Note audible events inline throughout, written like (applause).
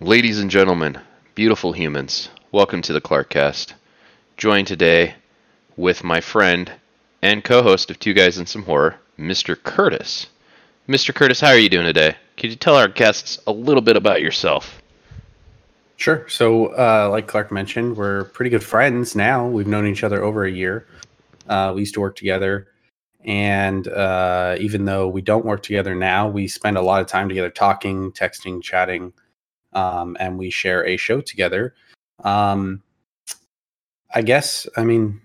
Ladies and gentlemen, beautiful humans, welcome to the Clarkcast. Joined today with my friend and co-host of Two Guys and Some Horror, Mr. Curtis. Mr. Curtis, how are you doing today? Could you tell our guests a little bit about yourself? Sure. So, uh, like Clark mentioned, we're pretty good friends now. We've known each other over a year. Uh, we used to work together. And uh, even though we don't work together now, we spend a lot of time together talking, texting, chatting, um, and we share a show together. Um, I guess, I mean,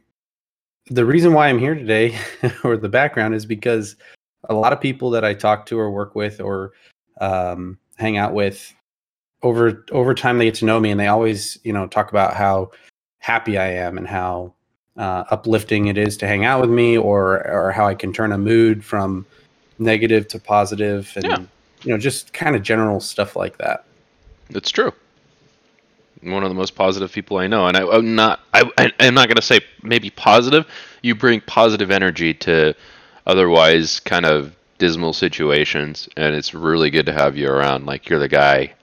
the reason why I'm here today, (laughs) or the background, is because a lot of people that I talk to or work with or um, hang out with over over time they get to know me and they always you know talk about how happy I am and how uh, uplifting it is to hang out with me or or how I can turn a mood from negative to positive and Yeah. you know just kind of general stuff like that. It's true. One of the most positive people I know, and I, I'm not. I, I'm not gonna say maybe positive. You bring positive energy to otherwise kind of dismal situations, and it's really good to have you around. Like you're the guy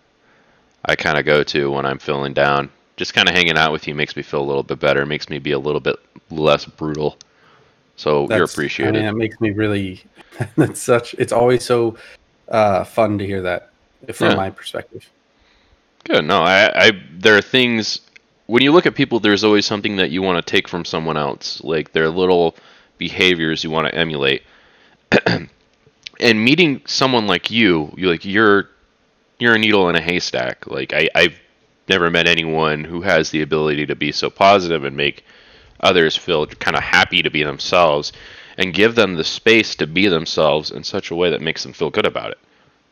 I kind of go to when I'm feeling down. Just kind of hanging out with you makes me feel a little bit better. Makes me be a little bit less brutal. So you're appreciated. I mean, it makes me really. (laughs) That's such. It's always so uh, fun to hear that from Yeah. my perspective. Good. No, I, I there are things when you look at people, there's always something that you want to take from someone else, like their little behaviors you want to emulate. (clears throat) and meeting someone like you, you like you're you're a needle in a haystack. Like I, I've never met anyone who has the ability to be so positive and make others feel kind of happy to be themselves and give them the space to be themselves in such a way that makes them feel good about it.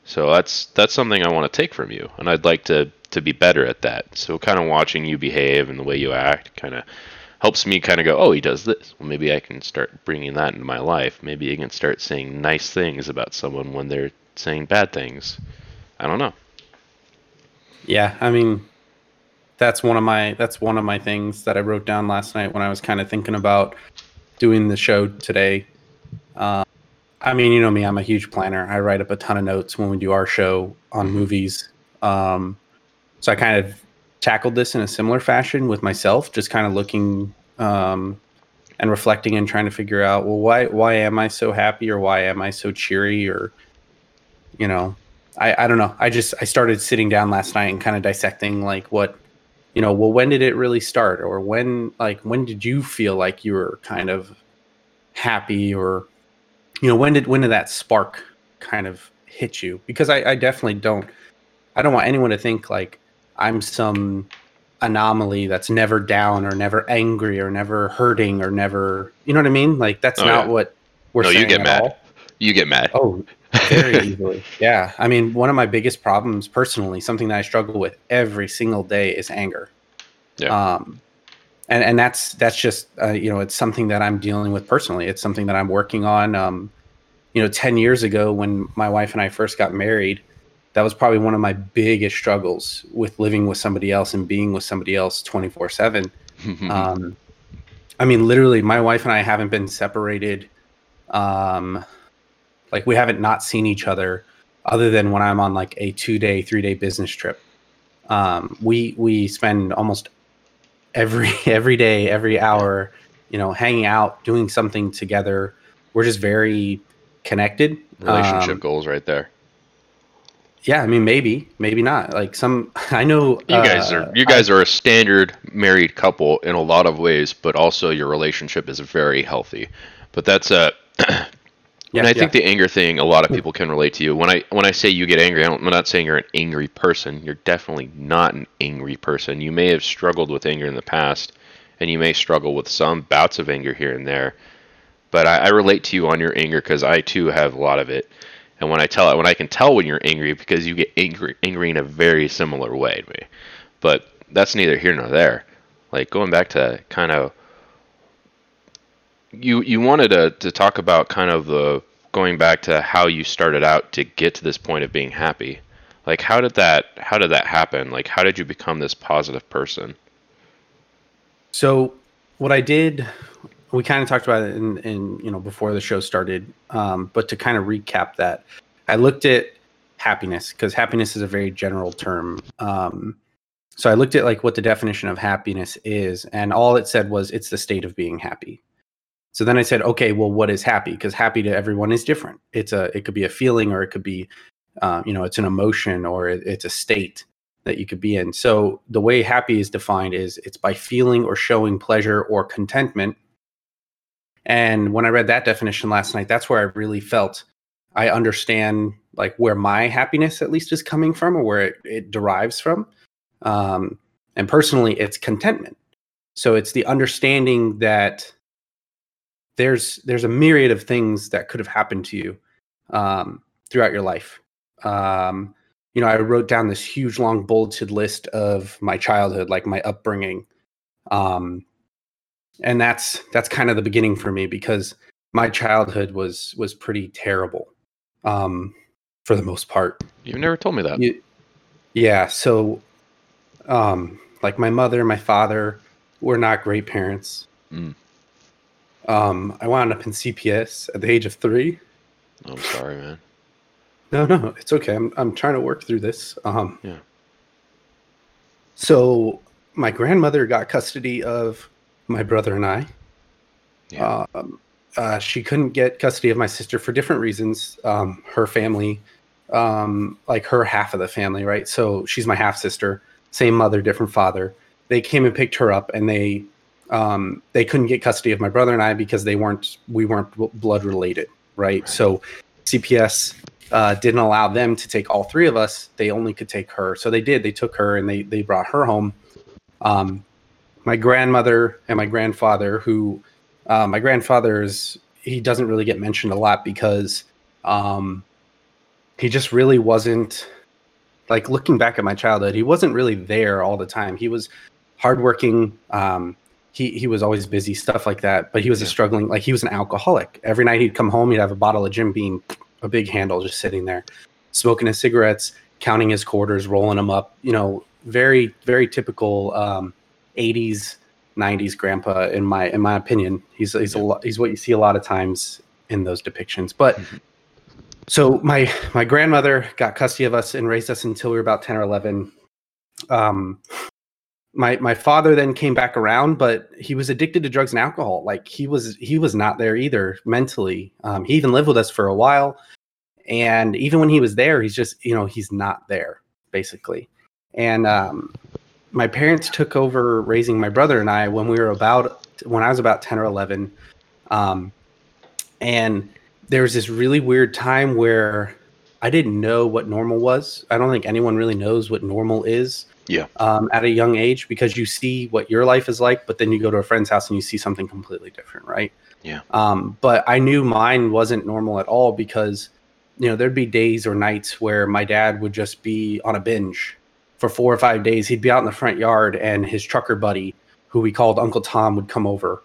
So that's that's something I want to take from you, and I'd like to to be better at that. So kind of watching you behave and the way you act kind of helps me kind of go, oh, he does this. Well, maybe I can start bringing that into my life. Maybe I can start saying nice things about someone when they're saying bad things. I don't know. Yeah, I mean, that's one of my that's one of my things that I wrote down last night when I was kind of thinking about doing the show today. Uh, I mean, you know me, I'm a huge planner. I write up a ton of notes when we do our show on movies. Um, so I kind of tackled this in a similar fashion with myself, just kind of looking um, and reflecting and trying to figure out, well, why why am I so happy or why am I so cheery or you know I, I don't know. I just I started sitting down last night and kind of dissecting like what you know, well when did it really start or when like when did you feel like you were kind of happy or you know, when did when did that spark kind of hit you? Because I, I definitely don't I don't want anyone to think like I'm some anomaly that's never down or never angry or never hurting or never you know what I mean? Like that's Oh, not yeah. what we're no, saying you get mad. all. You get mad. Oh, very (laughs) easily. Yeah. I mean, one of my biggest problems personally, something that I struggle with every single day is anger. Yeah. Um, and, and that's, that's just, uh, you know, it's something that I'm dealing with personally. It's something that I'm working on. Um, you know, 10 years ago when my wife and I first got married, that was probably one of my biggest struggles with living with somebody else and being with somebody else 24 seven. (laughs) Um, I mean, literally, my wife and I haven't been separated. Um, like we haven't not seen each other, other than when I'm on like a two day, three day business trip. Um, we we spend almost every (laughs) every day, every hour, you know, hanging out, doing something together. We're just very connected. Relationship Um, goals right there. Yeah, I mean, maybe, maybe not. Like some, (laughs) I know You guys uh, are you guys are a standard married couple in a lot of ways, but also your relationship is very healthy. But that's (clears throat) a Yeah, and I yeah. think the anger thing, a lot of people can relate to you. When I when I say you get angry, I I'm not saying you're an angry person. You're definitely not an angry person. You may have struggled with anger in the past, and you may struggle with some bouts of anger here and there. But I, I relate to you on your anger because I too have a lot of it. And when I tell when I can tell when you're angry because you get angry angry in a very similar way to me. But that's neither here nor there. Like going back to kind of you you wanted to, to talk about kind of the going back to how you started out to get to this point of being happy like how did that how did that happen like how did you become this positive person So what I did, we kind of talked about it in, in you know before the show started, um, but to kind of recap that, I looked at happiness because happiness is a very general term. Um, so I looked at like what the definition of happiness is, and all it said was it's the state of being happy. So then I said, okay, well, what is happy? Because happy to everyone is different. It's a it could be a feeling, or it could be, uh, you know, it's an emotion, or it, it's a state that you could be in. So the way happy is defined is it's by feeling or showing pleasure or contentment. And when I read that definition last night, that's where I really felt I understand like where my happiness at least is coming from or where it, it derives from. Um, and personally, it's contentment. So it's the understanding that there's there's a myriad of things that could have happened to you um, throughout your life. Um, you know, I wrote down this huge, long, bulleted list of my childhood, like my upbringing, um, and that's that's kind of the beginning for me because my childhood was was pretty terrible, um, for the most part. You've never told me that. You, yeah, so, um, like my mother and my father were not great parents. Mm. Um, I wound up in CPS at the age of three. I'm sorry, man. (laughs) No, no, it's okay. I'm I'm trying to work through this. Um, Yeah. So my grandmother got custody of my brother and I. Yeah. Um, uh, she couldn't get custody of my sister for different reasons. Um, her family, um, like her half of the family, right? So she's my half sister, same mother, different father. They came and picked her up, and they um, they couldn't get custody of my brother and I because they weren't we weren't bl- blood related, right? Right. So CPS uh, didn't allow them to take all three of us. They only could take her. So they did. They took her and they they brought her home. Um, my grandmother and my grandfather, who uh, my grandfather is, he doesn't really get mentioned a lot because um, he just really wasn't like looking back at my childhood. He wasn't really there all the time. He was hardworking. Um, he he was always busy, stuff like that. But he was a struggling, like he was an alcoholic. Every night he'd come home, he'd have a bottle of Jim Beam, a big handle, just sitting there, smoking his cigarettes, counting his quarters, rolling them up. You know, very very typical um, '80s, '90s grandpa in my in my opinion. He's he's a lot, he's what you see a lot of times in those depictions. But so my my grandmother got custody of us and raised us until we were about 10 or 11 um my my father then came back around but he was addicted to drugs and alcohol. Like he was he was not there either mentally. Um, he even lived with us for a while. And even when he was there he's just you know he's not there basically. And um my parents took over raising my brother and i when we were about when i was about 10 or 11 um and there was this really weird time where I didn't know what normal was. I don't think anyone really knows what normal is. Yeah. Um, at a young age, because you see what your life is like, but then you go to a friend's house and you see something completely different, right? Yeah. Um, but I knew mine wasn't normal at all because, you know, there'd be days or nights where my dad would just be on a binge for four or five days. He'd be out in the front yard and his trucker buddy, who we called Uncle Tom, would come over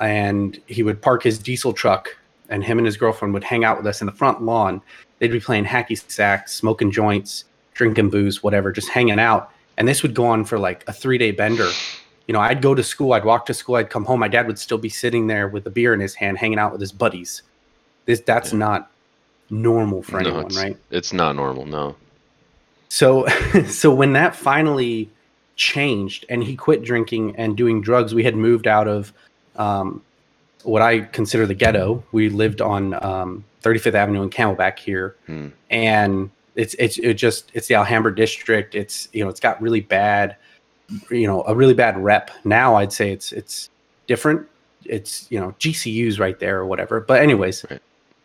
and he would park his diesel truck and him and his girlfriend would hang out with us in the front lawn. They'd be playing hacky sack, smoking joints, drinking booze, whatever, just hanging out. And this would go on for like a three day bender. You know, I'd go to school, I'd walk to school, I'd come home. My dad would still be sitting there with a beer in his hand, hanging out with his buddies. This that's Yeah. not normal for No, anyone, it's, right? It's not normal. No. So, (laughs) so when that finally changed and he quit drinking and doing drugs, we had moved out of um, what I consider the ghetto. We lived on um, 35th Avenue in Camelback here, Hmm. and it's it's it just it's the Alhambra district. It's you know it's got really bad, you know, a really bad rep. Now I'd say it's it's different. It's you know GCU's right there or whatever. But anyways, Right.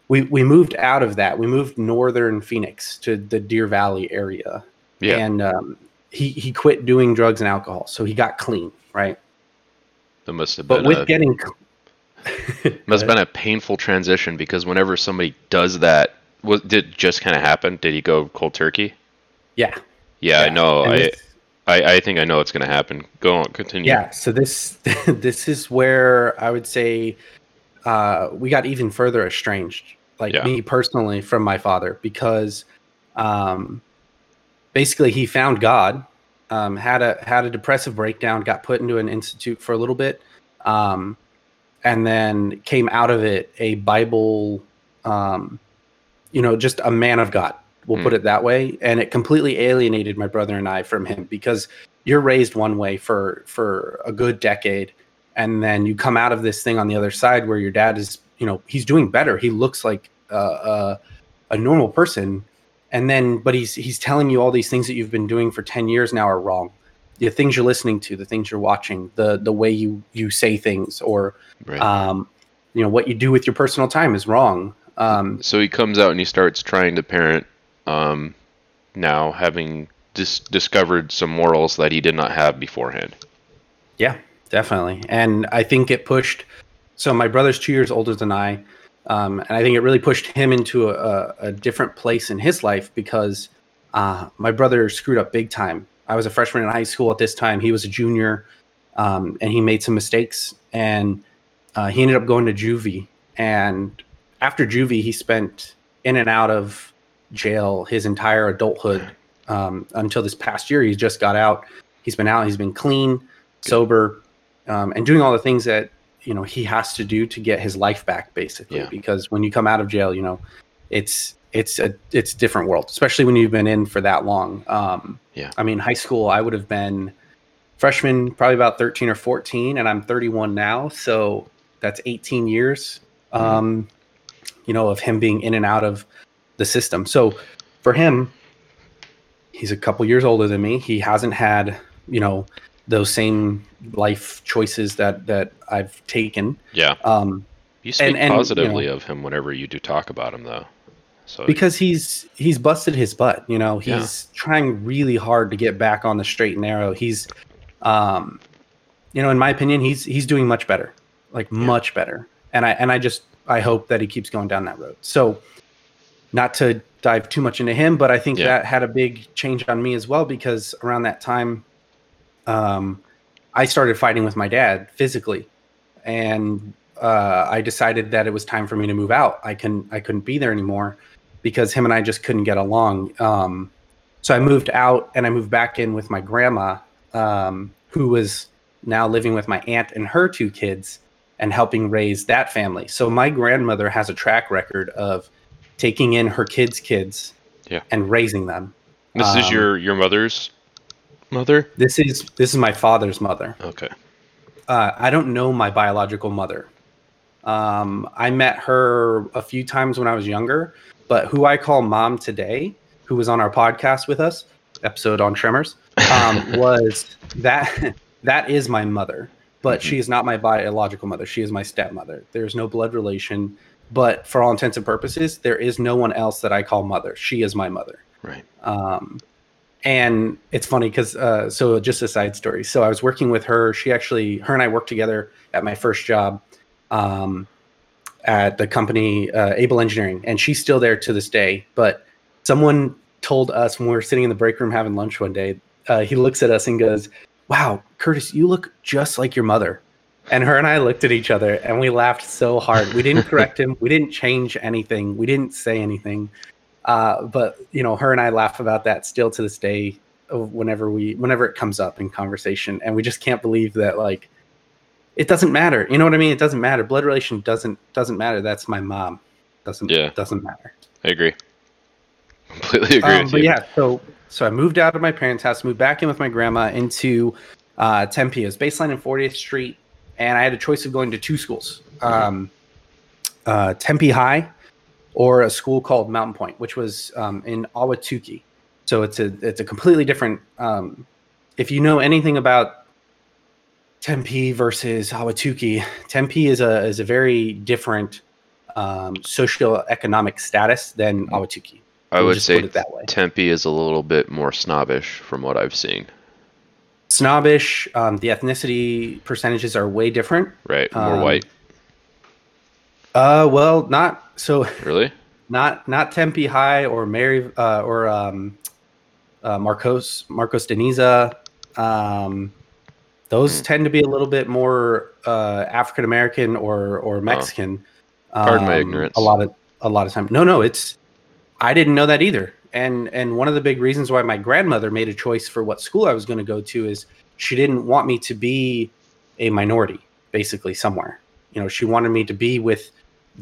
We we moved out of that. We moved northern Phoenix to the Deer Valley area Yeah. and um, he he quit doing drugs and alcohol, so he got clean, right? that must have But been with a, getting (laughs) must have been a painful transition because whenever somebody does that, was did just kind of happen? Did he go cold turkey? yeah, Yeah, I know. I, I I think I know what's going to happen. Go on. Continue. yeah. So this (laughs) this is where I would say uh, we got even further estranged, like Yeah. me personally, from my father, because um, basically he found God, um, had a had a depressive breakdown, got put into an institute for a little bit, um, and then came out of it a Bible, um, you know, just a man of God, We'll put Hmm. it that way, and it completely alienated my brother and I from him because you're raised one way for for a good decade, and then you come out of this thing on the other side where your dad is, you know, he's doing better. He looks like uh, uh, a normal person, and then but he's he's telling you all these things that you've been doing for ten years now are wrong. The things you're listening to, the things you're watching, the the way you you say things, or Right. um, you know what you do with your personal time is wrong. Um, so he comes out and he starts trying to parent um, now having dis- discovered some morals that he did not have beforehand Yeah, definitely. And I think it pushed. So my brother's two years older than I, um, and I think it really pushed him into a, a different place in his life because uh, my brother screwed up big time. I was a freshman in high school at this time. He was a junior, um, and he made some mistakes, and uh, he ended up going to juvie. And after juvie, he spent in and out of jail his entire adulthood um, until this past year. He just got out. He's been out. He's been clean sober, um, and doing all the things that you know he has to do to get his life back, basically. Yeah. Because when you come out of jail, you know, it's it's a it's a different world, especially when you've been in for that long. Um, Yeah. I mean, high school, I would have been freshman, probably about thirteen or fourteen, and I'm 31 now, so that's 18 years. Um, you know, of him being in and out of the system. So for him, he's a couple years older than me. He hasn't had, you know, those same life choices that that I've taken. yeah Um, you speak And- and, you positively know- of him whenever you do talk about him though so because he's he's busted his butt. You know, Yeah. he's trying really hard to get back on the straight and narrow. He's, um, you know, in my opinion, he's he's doing much better, like much better. And I and I just I hope that he keeps going down that road. So, not to dive too much into him, but I think Yeah. that had a big change on me as well because around that time, um, I started fighting with my dad physically, and uh, I decided that it was time for me to move out. I can I couldn't be there anymore because him and I just couldn't get along. Um, so I moved out and I moved back in with my grandma, um, who was now living with my aunt and her two kids and helping raise that family. So my grandmother has a track record of taking in her kids' kids Yeah. and raising them. this is um, your your mother's mother This is this is my father's mother. okay Uh, I don't know my biological mother. Um, I met her a few times when I was younger, but who I call mom today, who was on our podcast with us, episode on Tremors, um, (laughs) was that that is my mother, but she is not my biological mother. She is my stepmother. There's no blood relation, but for all intents and purposes, there is no one else that I call mother. She is my mother. right Um, and it's funny because uh, so just a side story. So I was working with her. She actually, her and I worked together at my first job um, at the company uh, Able Engineering, and she's still there to this day. But someone told us when we were sitting in the break room having lunch one day, uh, he looks at us and goes, "Wow, Curtis, you look just like your mother." And her and I looked at each other and we laughed so hard. We didn't correct him. We didn't change anything. We didn't say anything. Uh, but you know, her and I laugh about that still to this day. Whenever we, whenever it comes up in conversation, and we just can't believe that like it doesn't matter. You know what I mean? It doesn't matter. Blood relation doesn't doesn't matter. That's my mom. Doesn't Yeah. doesn't matter. i agree (laughs) completely agree Um, with but you yeah, so so I moved out of my parents' house, moved back in with my grandma into uh, Tempe. It was Baseline and 40th Street, and I had a choice of going to two schools, um, uh, Tempe High, or a school called Mountain Pointe, which was um, in Ahwatukee. So it's a it's a completely different. Um, if you know anything about Tempe versus Ahwatukee, Tempe is a is a very different um, socioeconomic status than Ahwatukee. i We'll would say it that way. tempe is a little bit more snobbish from what i've seen snobbish. Um, the ethnicity percentages are way different. right more Um, white Uh, well, not so. really (laughs) Not not Tempe High or Mary uh, or um, uh, Marcos Marcos de Niza. Um, those Hmm. tend to be a little bit more uh, African American or or Mexican. Oh. Pardon my Um, ignorance. A lot of a lot of time. No, no, it's. I didn't know that either. And and one of the big reasons why my grandmother made a choice for what school I was going to go to is she didn't want me to be a minority, basically somewhere. You know, she wanted me to be with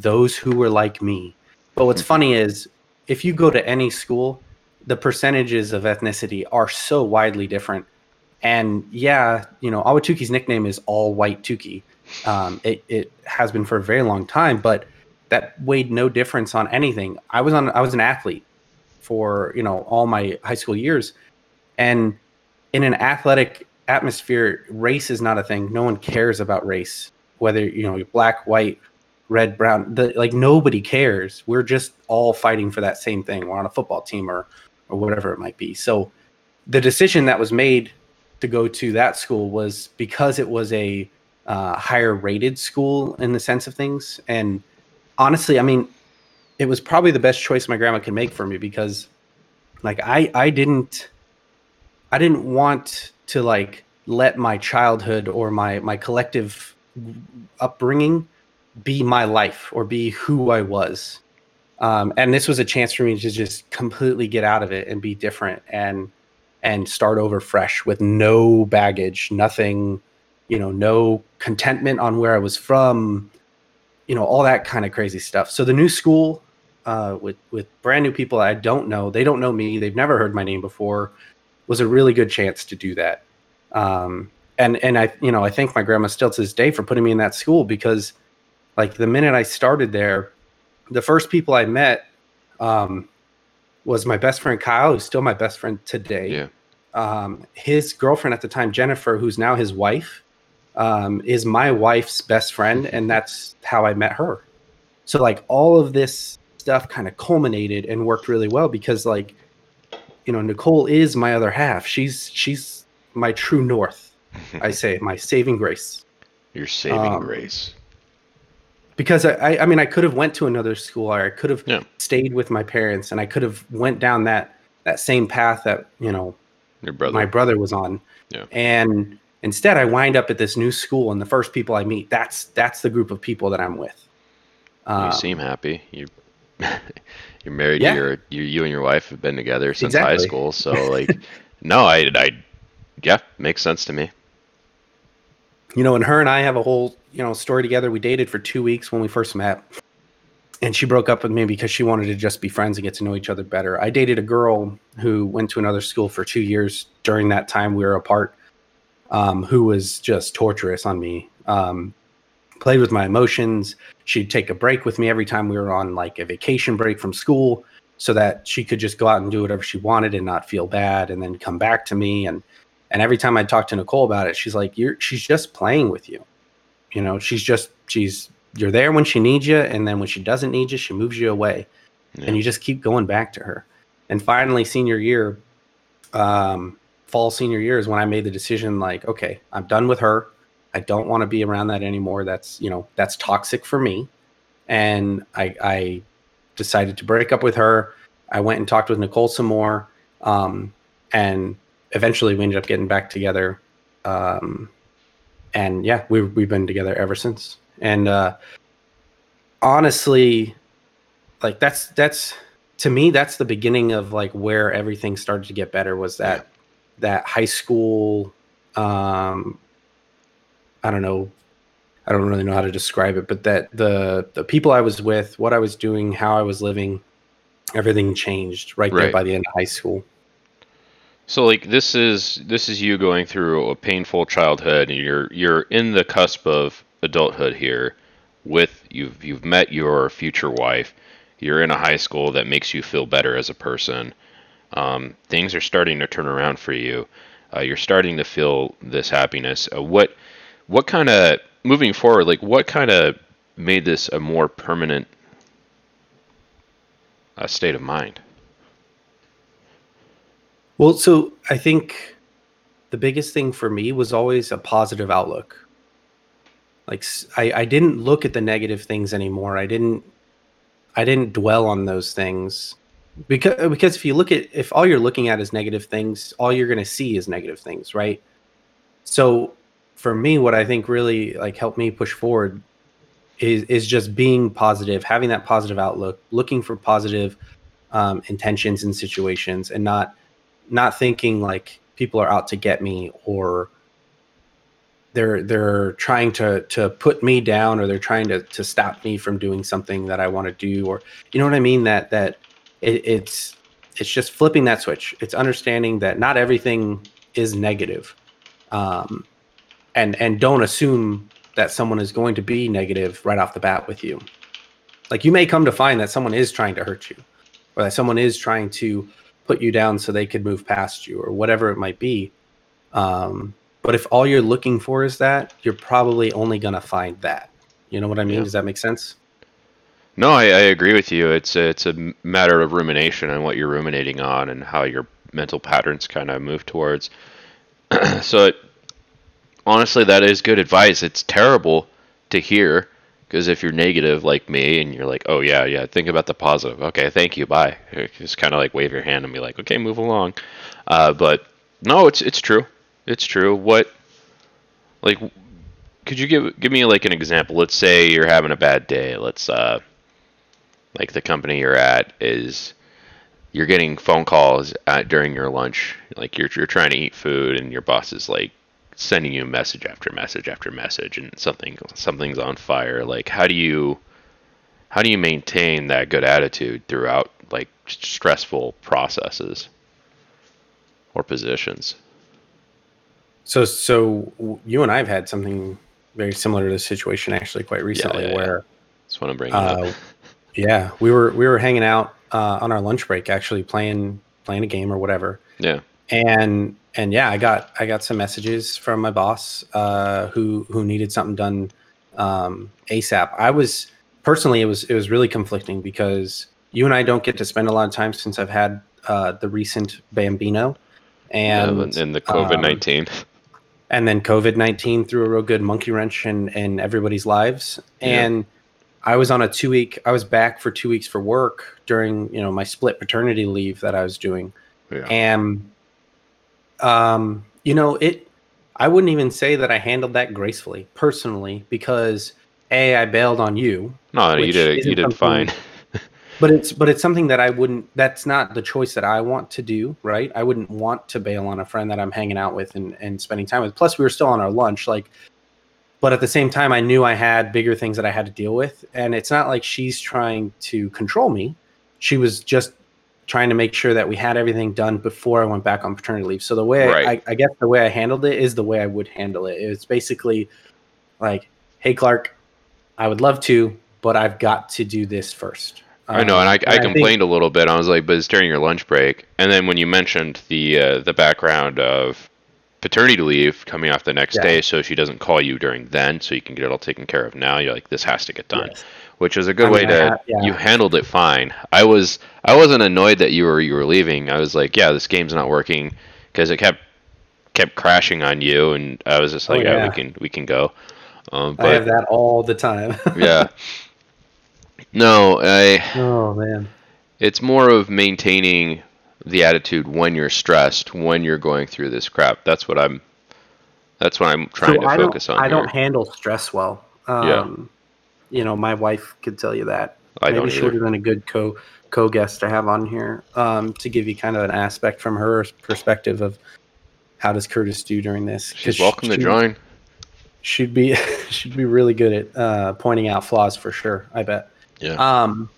those who were like me. But what's Mhm. funny is if you go to any school, the percentages of ethnicity are so widely different. And yeah, you know, Ahwatukee's nickname is All White Tukie. Um, it, it has been for a very long time, but that weighed no difference on anything. I was on I was an athlete for you know all my high school years, and in an athletic atmosphere, race is not a thing. No one cares about race, whether you know you're black, white, red, brown. The, like nobody cares. We're just all fighting for that same thing. We're on a football team or or whatever it might be. So the decision that was made to go to that school was because it was a uh, higher rated school in the sense of things. And honestly, I mean, it was probably the best choice my grandma could make for me because, like, I I didn't I didn't want to like let my childhood or my my collective upbringing be my life or be who I was. Um, and this was a chance for me to just completely get out of it and be different and and start over fresh with no baggage, nothing, you know, no contentment on where I was from, you know, all that kind of crazy stuff. So the new school uh, with with brand new people I don't know, they don't know me, they've never heard my name before, was a really good chance to do that. Um, and and I you know I thank my grandma still to this day for putting me in that school because like the minute I started there, the first people I met um, was my best friend Kyle, who's still my best friend today. Yeah. Um, his girlfriend at the time, Jennifer, who's now his wife, um, is my wife's best friend, and that's how I met her. So like all of this stuff kind of culminated and worked really well because like you know Nicole is my other half. She's she's my true north. I (laughs) say my saving grace. Your saving Um, grace. Because I, I, mean, I could have went to another school, or I could have Yeah. stayed with my parents, and I could have went down that that same path that you know Your brother. my brother was on. Yeah. And instead, I wind up at this new school, and the first people I meet, that's that's the group of people that I'm with. Um, you seem happy. You (laughs) you're married. Yeah. You're you you and your wife have been together since high Exactly. school. So (laughs) like, no, I I yeah, makes sense to me. you know, and her and I have a whole, you know, story together. We dated for two weeks when we first met. And she broke up with me because she wanted to just be friends and get to know each other better. I dated a girl who went to another school for two years during that time we were apart, um, who was just torturous on me. Um, played with my emotions. She'd take a break with me every time we were on like a vacation break from school so that she could just go out and do whatever she wanted and not feel bad and then come back to me and and every time I talk to Nicole about it, she's like, "You're she's just playing with you. You know, she's just she's you're there when she needs you, and then when she doesn't need you, she moves you away, Yeah. and you just keep going back to her." And finally, senior year, um, fall senior year is when I made the decision, like, okay, I'm done with her. I don't want to be around that anymore. That's you know that's toxic for me, and I I decided to break up with her. I went and talked with Nicole some more, um, and eventually we ended up getting back together. Um, and yeah, we, we've been together ever since. And uh, honestly, like that's that's to me that's the beginning of like where everything started to get better. Was that that high school? Um, I don't know. I don't really know how to describe it, but that the the people I was with, what I was doing, how I was living, everything changed right, there by the end of high school. So like this is this is you going through a painful childhood and you're you're in the cusp of adulthood here with you've you've met your future wife. You're in a high school that makes you feel better as a person. Um, things are starting to turn around for you. Uh, you're starting to feel this happiness. Uh, what what kind of moving forward like what kind of made this a more permanent uh, state of mind? Well, so I think the biggest thing for me was always a positive outlook. Like I, I didn't look at the negative things anymore. I didn't I didn't dwell on those things because because if you look at if all you're looking at is negative things, all you're going to see is negative things, right? So for me, what I think really like helped me push forward is is just being positive, having that positive outlook, looking for positive um, intentions in situations, and not not thinking like people are out to get me or they're they're trying to to put me down or they're trying to to stop me from doing something that I want to do or you know what I mean that that it, it's it's just flipping that switch. It's understanding that not everything is negative, um, and and don't assume that someone is going to be negative right off the bat with you. Like you may come to find that someone is trying to hurt you, or that someone is trying to put you down so they could move past you, or whatever it might be. Um, but if all you're looking for is that, you're probably only gonna find that. You know what I mean? Yeah. Does that make sense? No, I, I agree with you. It's a, it's a matter of rumination on what you're ruminating on and how your mental patterns kind of move towards. (clears throat) so, it, honestly, that is good advice. It's terrible to hear because if you're negative like me and you're like, oh yeah, yeah, think about the positive. Okay, thank you, bye. Just kind of like wave your hand and be like, okay, move along. Uh, but no, it's it's true. It's true. What like could you give give me like an example? Let's say you're having a bad day. Let's uh like the company you're at is you're getting phone calls at, during your lunch like you're, you're trying to eat food and your boss is like sending you message after message after message and something something's on fire like how do you how do you maintain that good attitude throughout like stressful processes or positions? So, so you and I have had something very similar to this situation actually quite recently, yeah, yeah. where that's what i'm bringing up. uh, yeah, we were we were hanging out uh, on our lunch break, actually playing playing a game or whatever, yeah and and yeah, I got I got some messages from my boss uh, who who needed something done um, ASAP. I was personally it was it was really conflicting because you and I don't get to spend a lot of time since I've had uh, the recent Bambino, and and, and the um, covid-19 and then COVID nineteen threw a real good monkey wrench in in everybody's lives. Yeah. And I was on a two week. I was back for two weeks for work during you know my split paternity leave that I was doing, yeah. and um, you know it. I wouldn't even say that I handled that gracefully personally because a I bailed on you, no you did you did fine (laughs) but it's but it's something that I wouldn't. That's not the choice that I want to do. Right? I wouldn't want to bail on a friend that I'm hanging out with and and spending time with. Plus, we were still on our lunch. Like, but at the same time, I knew I had bigger things that I had to deal with, and it's not like she's trying to control me. She was just trying to make sure that we had everything done before I went back on paternity leave. So the way Right. I, I guess the way I handled it is the way I would handle it. It's basically like, "Hey, Clark, I would love to, but I've got to do this first. I know, and I, Um, I think- complained a little bit. I was like, "But it's during your lunch break." And then when you mentioned the uh, the background of paternity leave coming off the next Yeah. day, so she doesn't call you during then, so you can get it all taken care of now. You're like, "This has to get done," Yes. Which is a good I way mean, to. I yeah. You handled it fine. I was I wasn't annoyed that you were you were leaving. I was like, "Yeah, this game's not working," because it kept kept crashing on you, and I was just Oh, like, "Yeah, yeah. we can we can go." Um, I have that all the time. (laughs) yeah. No, I oh man. it's more of maintaining the attitude when you're stressed, when you're going through this crap. That's what I'm. That's what I'm trying to I focus on. I here. don't handle stress well. Um, Yeah. You know, my wife could tell you that. I Maybe she would have been a good co co guest to have on here um, to give you kind of an aspect from her perspective of how does Curtis do during this. She's welcome to she- join. She'd be (laughs) she'd be really good at uh, pointing out flaws for sure. I bet. Yeah. Um,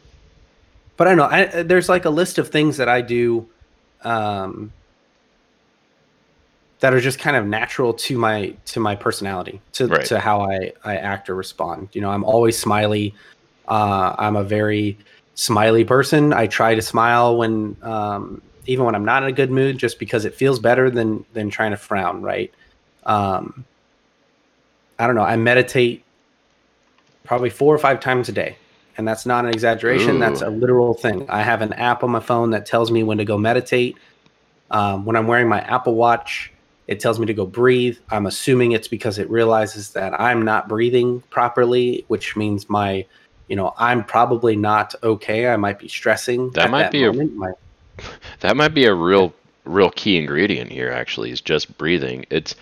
but I don't know. I, there's like a list of things that I do, um, that are just kind of natural to my to my personality, to Right. to how I I act or respond. You know, I'm always smiley. Uh, I'm a very smiley person. I try to smile when um, even when I'm not in a good mood, just because it feels better than than trying to frown. Right. Um, I don't know. I meditate probably four or five times a day. And that's not an exaggeration. Ooh. That's a literal thing. I have an app on my phone that tells me when to go meditate. Um, when I'm wearing my Apple Watch, it tells me to go breathe. I'm assuming it's because it realizes that I'm not breathing properly, which means my, you know, I'm probably not okay. I might be stressing. That at might be a- My- (laughs) That might be a real, real key ingredient here. Actually, is just breathing. It's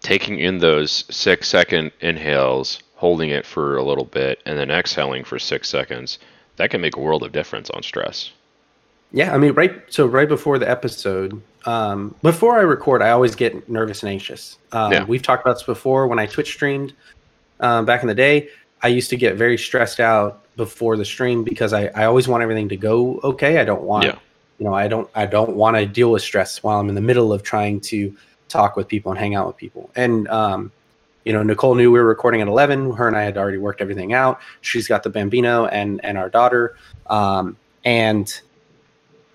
taking in those six second inhales, holding it for a little bit, and then exhaling for six seconds. That can make a world of difference on stress. Yeah, I mean, right. So right before the episode, um, before I record, I always get nervous and anxious. Um, Yeah. We've talked about this before. When I Twitch streamed um, back in the day, I used to get very stressed out before the stream because I, I always want everything to go okay. I don't want Yeah. you know, I don't I don't want to deal with stress while I'm in the middle of trying to talk with people and hang out with people. And um, you know, Nicole knew we were recording at 11. Her and I had already worked everything out. She's got the bambino and and our daughter. Um, and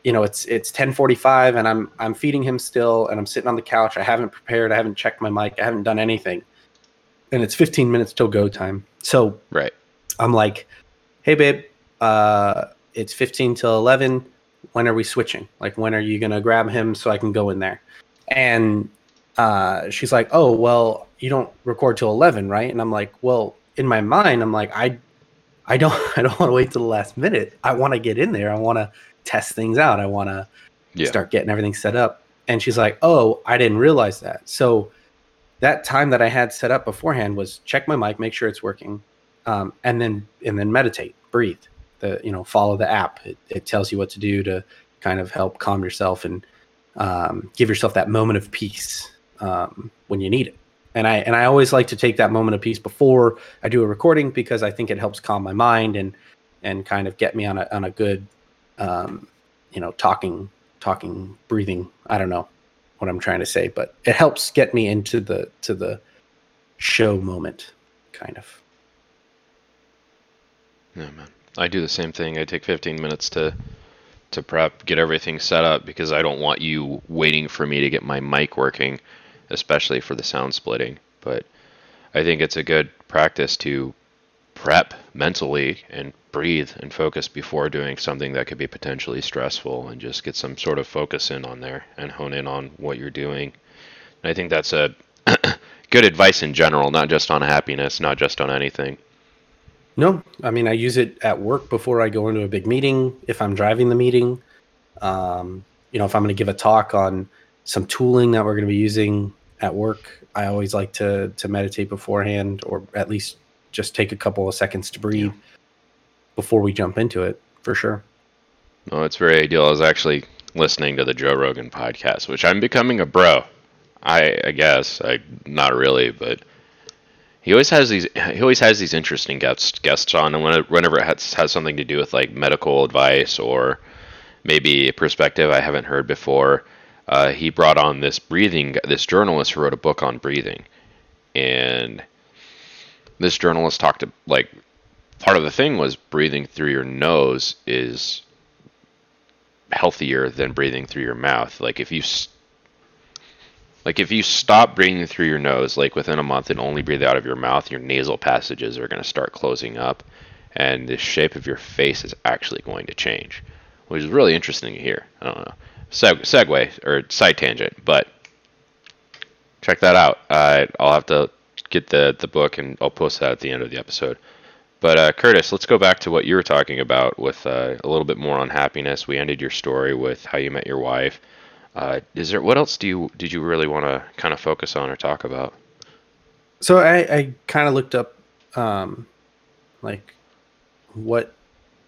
you know, it's it's 10:45 and I'm I'm feeding him still and I'm sitting on the couch. I haven't prepared. I haven't checked my mic. I haven't done anything. And it's 15 minutes till go time. So Right. I'm like, hey, babe, uh, it's 15 till 11. When are we switching? Like, when are you going to grab him so I can go in there? And uh, she's like, oh, well, you don't record till 11, right? And I'm like, well, in my mind, I'm like, I, I don't, (laughs) I don't want to wait till the last minute. I want to get in there. I want to test things out. I want to Yeah. start getting everything set up. And she's like, oh, I didn't realize that. So that time that I had set up beforehand was check my mic, make sure it's working, um, and then and then meditate, breathe. The you know follow the app. It, it tells you what to do to kind of help calm yourself and um, give yourself that moment of peace um, when you need it. And I and I always like to take that moment of peace before I do a recording because I think it helps calm my mind and and kind of get me on a on a good um, you know talking talking breathing. I don't know what I'm trying to say, but it helps get me into the to the show moment, kind of. Yeah, man. I do the same thing. I take 15 minutes to to prep, get everything set up because I don't want you waiting for me to get my mic working, especially for the sound splitting. But I think it's a good practice to prep mentally and breathe and focus before doing something that could be potentially stressful and just get some sort of focus in on there and hone in on what you're doing. And I think that's a (coughs) good advice in general, not just on happiness, not just on anything. No, I mean I use it at work before I go into a big meeting. If I'm driving the meeting, um, you know, if I'm going to give a talk on some tooling that we're going to be using at work, I always like to to meditate beforehand, or at least just take a couple of seconds to breathe before we jump into it. For sure. No, it's very ideal. I was actually listening to the Joe Rogan podcast, which I'm becoming a bro. I, I guess I not really, but he always has these. He always has these interesting guests guests on, and whenever it has, has something to do with like medical advice or maybe a perspective I haven't heard before, uh, he brought on this breathing. This journalist who wrote a book on breathing, and this journalist talked to like part of the thing was breathing through your nose is healthier than breathing through your mouth. Like if you like if you stop breathing through your nose like within a month and only breathe out of your mouth, your nasal passages are going to start closing up and the shape of your face is actually going to change, which is really interesting to hear. I don't know. Seg- segue or side tangent, but check that out. Uh, I'll have to get the the book and I'll post that at the end of the episode. But uh, Curtis, let's go back to what you were talking about with uh, a little bit more on happiness. We ended your story with how you met your wife. Uh, is there what else do you did you really want to kind of focus on or talk about? So I, I kind of looked up, um, like, what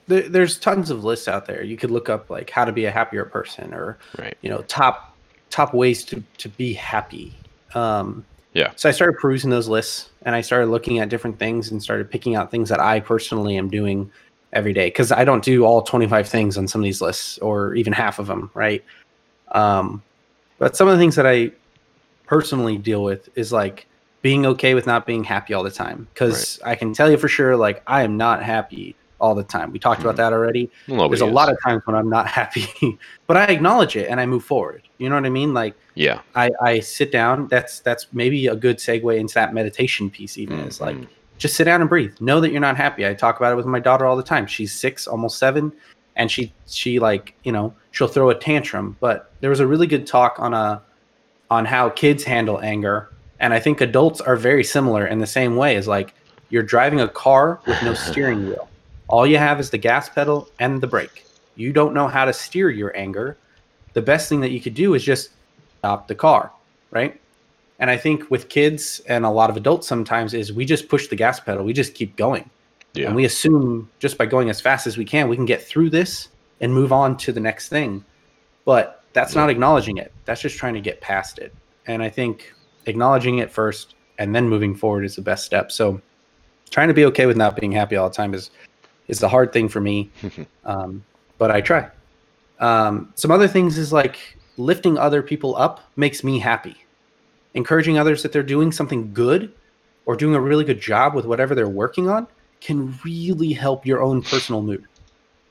there, there's tons of lists out there. You could look up like how to be a happier person, or Right. you know top top ways to to be happy. Um, Yeah. So I started perusing those lists, and I started looking at different things, and started picking out things that I personally am doing every day because I don't do all 25 things on some of these lists, or even half of them, right? Um, but some of the things that I personally deal with is like being okay with not being happy all the time because I can tell you for sure, like I am not happy all the time. We talked about Mhm. that already. There's a is. lot of times when I'm not (laughs) happy, but I acknowledge it and I move forward. You know what I mean? Like yeah. I, I sit down. That's that's maybe a good segue into that meditation piece. Even is like Mhm. just sit down and breathe. Know that you're not happy. I talk about it with my daughter all the time. She's six, almost seven, and she she like you know she'll throw a tantrum. But there was a really good talk on a on how kids handle anger, and I think adults are very similar in the same way. Is like you're driving a car with no (laughs) steering wheel. All you have is the gas pedal and the brake. You don't know how to steer your anger. The best thing that you could do is just stop the car, right? And I think with kids and a lot of adults sometimes is we just push the gas pedal, we just keep going. Yeah. And we assume just by going as fast as we can, we can get through this and move on to the next thing. But that's not acknowledging it. That's just trying to get past it. And I think acknowledging it first and then moving forward is the best step. So trying to be okay with not being happy all the time is is the hard thing for me. (laughs) um, but I try. Um, some other things is like lifting other people up makes me happy. Encouraging others that they're doing something good or doing a really good job with whatever they're working on can really help your own personal mood.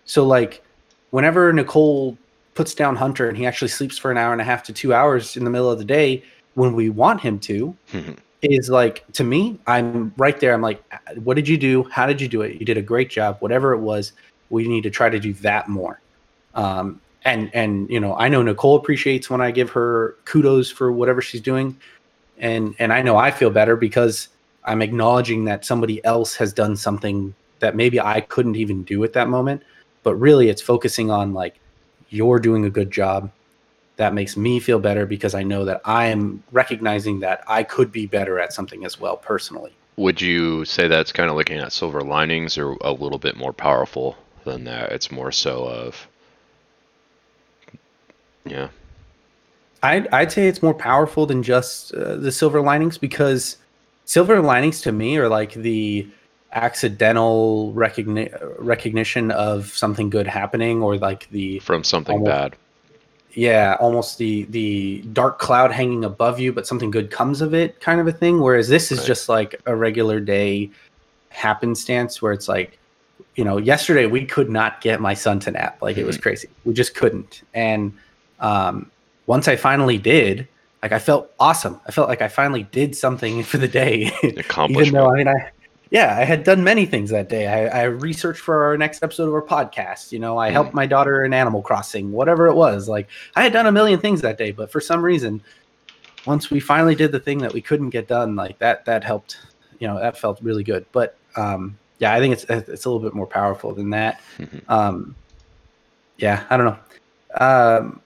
So, like, whenever Nicole puts down Hunter and he actually sleeps for an hour and a half to two hours in the middle of the day when we want him to, (laughs) is like, to me, I'm right there. I'm like, what did you do? How did you do it? You did a great job. Whatever it was, we need to try to do that more. Um, and and you know, I know Nicole appreciates when I give her kudos for whatever she's doing, and and I know I feel better because I'm acknowledging that somebody else has done something that maybe I couldn't even do at that moment. But really, it's focusing on like you're doing a good job. That makes me feel better because I know that I am recognizing that I could be better at something as well personally. Would you say that's kind of looking at silver linings or a little bit more powerful than that? It's more so of yeah. I'd, I'd say it's more powerful than just uh, the silver linings because silver linings to me are like the accidental recogni- recognition of something good happening or like the from something almost, bad. Yeah, almost the the dark cloud hanging above you, but something good comes of it, kind of a thing. Whereas this is Right. just like a regular day happenstance where it's like, you know, yesterday we could not get my son to nap. Like it was Mhm. crazy. We just couldn't. And um, once I finally did, like I felt awesome. I felt like I finally did something (laughs) for the day. Even though I mean I yeah, I had done many things that day. I, I researched for our next episode of our podcast. You know, I helped my daughter in Animal Crossing, whatever it was. Like I had done a million things that day, but for some reason, once we finally did the thing that we couldn't get done, like that that helped. You know, that felt really good. But um, yeah, I think it's it's a little bit more powerful than that. Mhm. Um, yeah, I don't know. Um,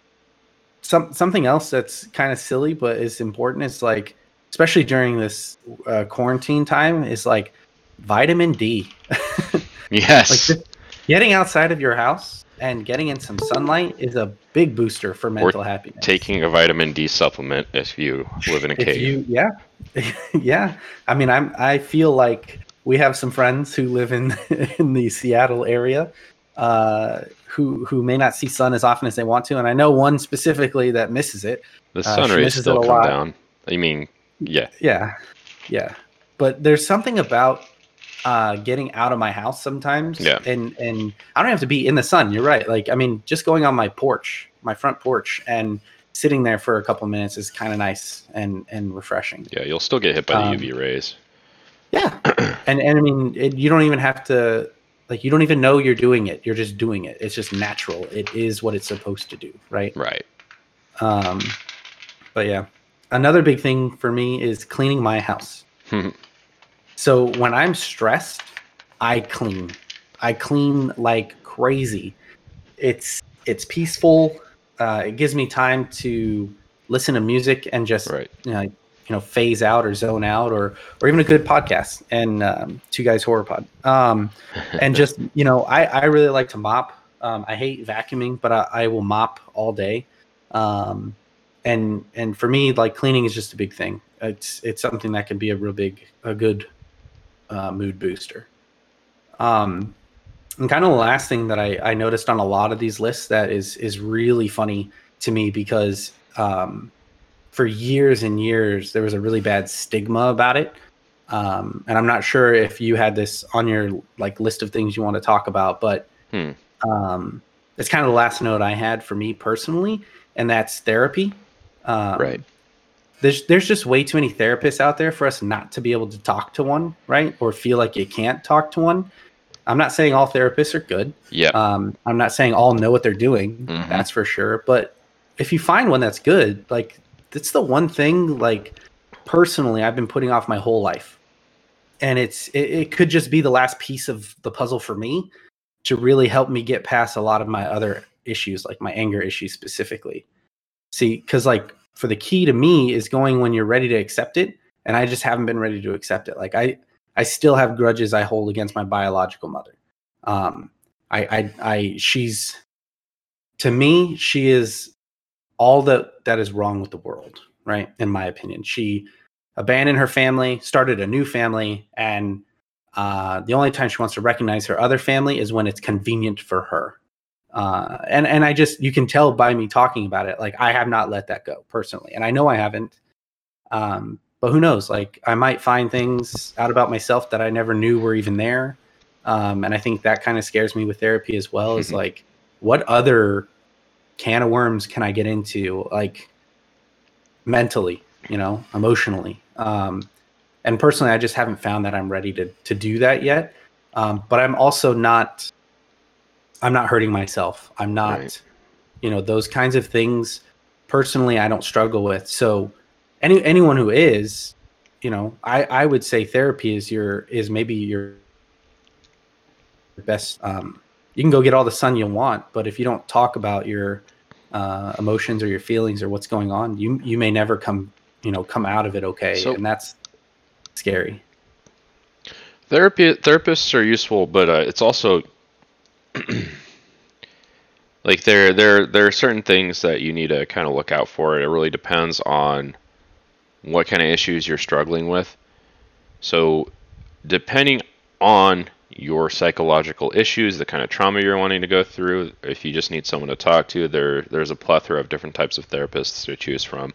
some something else that's kind of silly but is important is like, especially during this uh, quarantine time, is like vitamin D. (laughs) yes. like getting outside of your house and getting in some sunlight is a big booster for mental happiness. Taking a vitamin D supplement if you live in a if cave. you yeah (laughs) yeah i mean i'm i feel like we have some friends who live in (laughs) in the seattle area uh who who may not see sun as often as they want to and i know one specifically that misses it the uh, sun she rays still come lot. down. I mean, yeah. yeah yeah but there's something about uh getting out of my house sometimes Yeah. and and i don't have to be in the sun you're right like i mean just going on my porch my front porch and sitting there for a couple minutes is kind of nice and and refreshing Yeah, you'll still get hit by Um, the UV rays. Yeah, (clears throat) and and I mean, it, you don't even have to like you don't even know you're doing it. You're just doing it. It's just natural. It is what it's supposed to do, right? Right. Um, but yeah, another big thing for me is cleaning my house. (laughs) so when I'm stressed, I clean. I clean like crazy. It's it's peaceful. Uh, it gives me time to listen to music and just Right. you know, you know phase out or zone out or or even a good podcast and um, two guys horror pod um, and just (laughs) you know I I really like to mop. Um, I hate vacuuming, but I, I will mop all day. Um, and and for me, like cleaning is just a big thing. It's it's something that can be a real big a good uh, mood booster. Um, and kind of the last thing that I, I noticed on a lot of these lists that is is really funny to me because um, for years and years there was a really bad stigma about it. Um, and I'm not sure if you had this on your like list of things you want to talk about, but Hmm. um, it's kind of the last note I had for me personally, and that's therapy. Um, Right. There's there's just way too many therapists out there for us not to be able to talk to one, right? Or feel like you can't talk to one. I'm not saying all therapists are good. Yeah. Um, I'm not saying all know what they're doing. Mhm. That's for sure. But if you find one that's good, like that's the one thing. Like personally, I've been putting off my whole life, and it's it, it could just be the last piece of the puzzle for me to really help me get past a lot of my other issues, like my anger issues specifically. See, because like for the key to me is going when you're ready to accept it, and I just haven't been ready to accept it. Like I I still have grudges I hold against my biological mother. Um, I, I, I, she's to me, she is all that that is wrong with the world, right? In my opinion, she abandoned her family, started a new family, and Uh, the only time she wants to recognize her other family is when it's convenient for her. Uh, and and I just you can tell by me talking about it, like I have not let that go personally, and I know I haven't. Um, but who knows? Like I might find things out about myself that I never knew were even there. Um, and I think that kind of scares me with therapy as well. Is (laughs) like, what other can of worms can I get into? Like mentally, you know, emotionally. Um, and personally, I just haven't found that I'm ready to to do that yet. Um, but I'm also not. I'm not hurting myself. I'm not, Right. you know, those kinds of things. Personally, I don't struggle with. So, any anyone who is, you know, I I would say therapy is your is maybe your best. Um, you can go get all the sun you want, but if you don't talk about your uh, emotions or your feelings or what's going on, you you may never come you know come out of it okay, So- and that's scary. Therapy therapists are useful, but uh, it's also (clears throat) like there there there are certain things that you need to kind of look out for. It really depends on what kind of issues you're struggling with. So, depending on your psychological issues, the kind of trauma you're wanting to go through, if you just need someone to talk to, there there's a plethora of different types of therapists to choose from,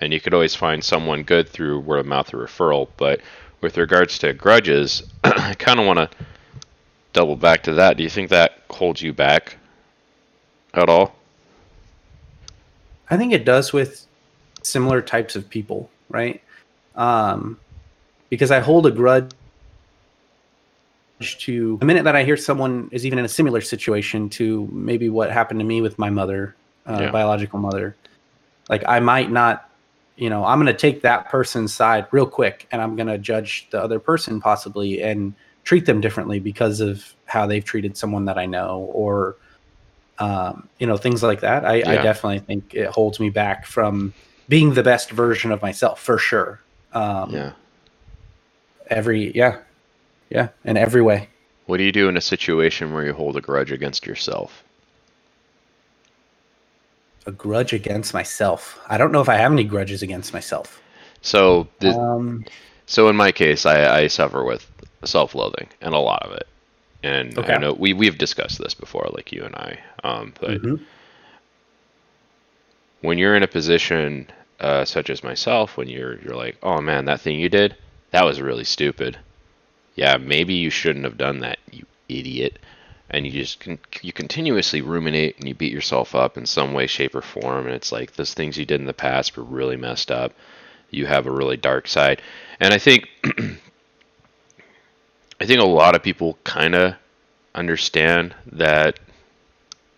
and you could always find someone good through word of mouth or referral. But with regards to grudges, (clears throat) I kind of want to double back to that. Do you think that holds you back at all? I think it does with similar types of people, right? Um, because I hold a grudge to the minute that I hear someone is even in a similar situation to maybe what happened to me with my mother, uh, Yeah. biological mother. Like I might not, you know, I'm going to take that person's side real quick, and I'm going to judge the other person possibly and treat them differently because of how they've treated someone that I know, or um, you know, things like that. I, I definitely think it holds me back from being the best version of myself for sure. Um, Yeah. Every yeah, yeah, in every way. What do you do in a situation where you hold a grudge against yourself? A grudge against myself. I don't know if I have any grudges against myself. So, the, Um, so in my case, I, I suffer with self-loathing and a lot of it. And I know we we've discussed this before, like you and I. Um, but mhm. when you're in a position uh, such as myself, when you're you're like, oh man, that thing you did, that was really stupid. Yeah, maybe you shouldn't have done that, you idiot. And you just con- you continuously ruminate and you beat yourself up in some way, shape, or form. And it's like those things you did in the past were really messed up. You have a really dark side, and I think (clears throat) I think a lot of people kind of understand that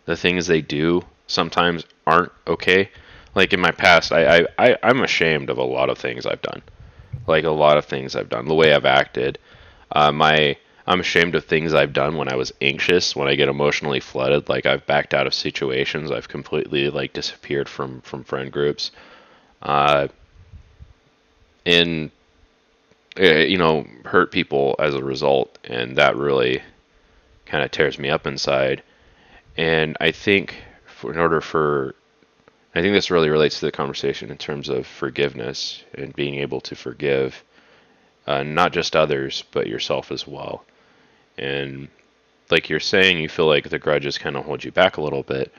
the things they do sometimes aren't okay. Like in my past, I, I, I I'm ashamed of a lot of things I've done. Like a lot of things I've done, the way I've acted. Uh, my I'm ashamed of things I've done when I was anxious, when I get emotionally flooded. Like I've backed out of situations. I've completely like disappeared from from friend groups. Uh, uh, you know hurt people as a result, and that really kind of tears me up inside. And I think for, in order for I think this really relates to the conversation in terms of forgiveness and being able to forgive uh, not just others but yourself as well. And like you're saying, you feel like the grudges kind of hold you back a little bit.